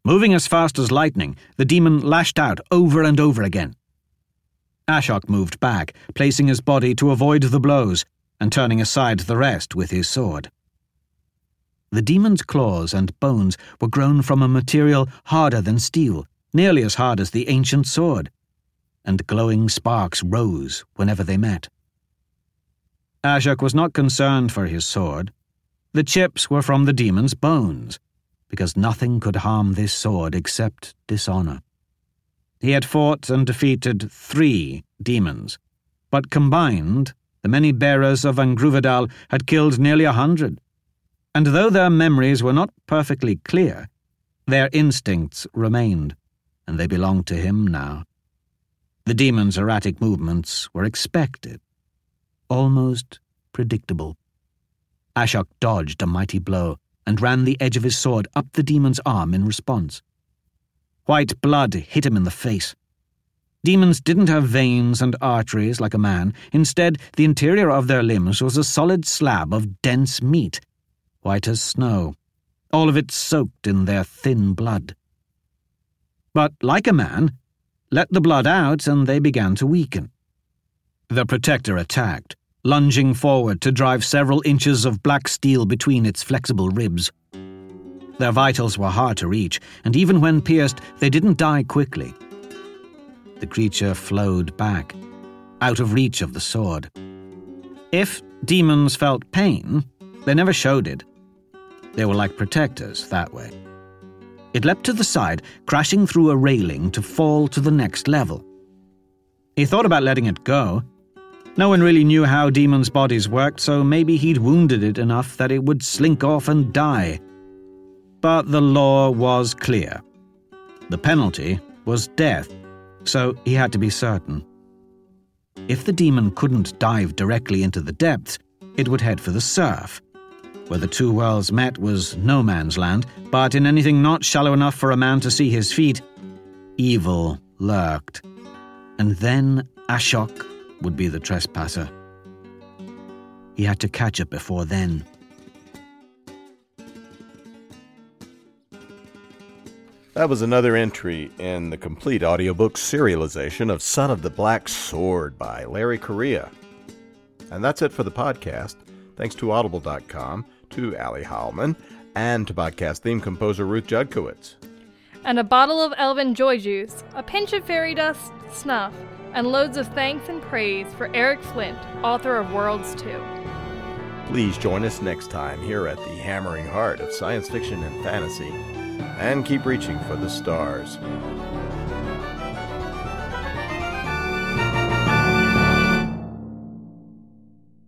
Moving as fast as lightning, the demon lashed out over and over again. Ashok moved back, placing his body to avoid the blows, and turning aside the rest with his sword. The demon's claws and bones were grown from a material harder than steel, nearly as hard as the ancient sword, and glowing sparks rose whenever they met. Ashok was not concerned for his sword. The chips were from the demon's bones, because nothing could harm this sword except dishonor. He had fought and defeated three demons, but combined, the many bearers of Angruvedal had killed nearly a hundred and though their memories were not perfectly clear, their instincts remained, and they belonged to him now. The demon's erratic movements were expected, almost predictable. Ashok dodged a mighty blow and ran the edge of his sword up the demon's arm in response. White blood hit him in the face. Demons didn't have veins and arteries like a man. Instead, the interior of their limbs was a solid slab of dense meat white as snow, all of it soaked in their thin blood. But like a man, let the blood out and they began to weaken. The protector attacked, lunging forward to drive several inches of black steel between its flexible ribs. Their vitals were hard to reach, and even when pierced, they didn't die quickly. The creature flowed back, out of reach of the sword. If demons felt pain, they never showed it. They were like protectors that way. It leapt to the side, crashing through a railing to fall to the next level. He thought about letting it go. No one really knew how demons' bodies worked, so maybe he'd wounded it enough that it would slink off and die. But the law was clear. The penalty was death, so he had to be certain. If the demon couldn't dive directly into the depths, it would head for the surf. Where the two worlds met was no man's land, but in anything not shallow enough for a man to see his feet, evil lurked. And then Ashok would be the trespasser. He had to catch it before then. That was another entry in the complete audiobook serialization of Son of the Black Sword by Larry Correia. And that's it for the podcast. Thanks to Audible.com to Ali Heilman, and to podcast theme composer Ruth Judkowitz. And a bottle of Elven Joy Juice, a pinch of fairy dust, snuff, and loads of thanks and praise for Eric Flint, author of Worlds 2. Please join us next time here at the hammering heart of science fiction and fantasy, and keep reaching for the stars.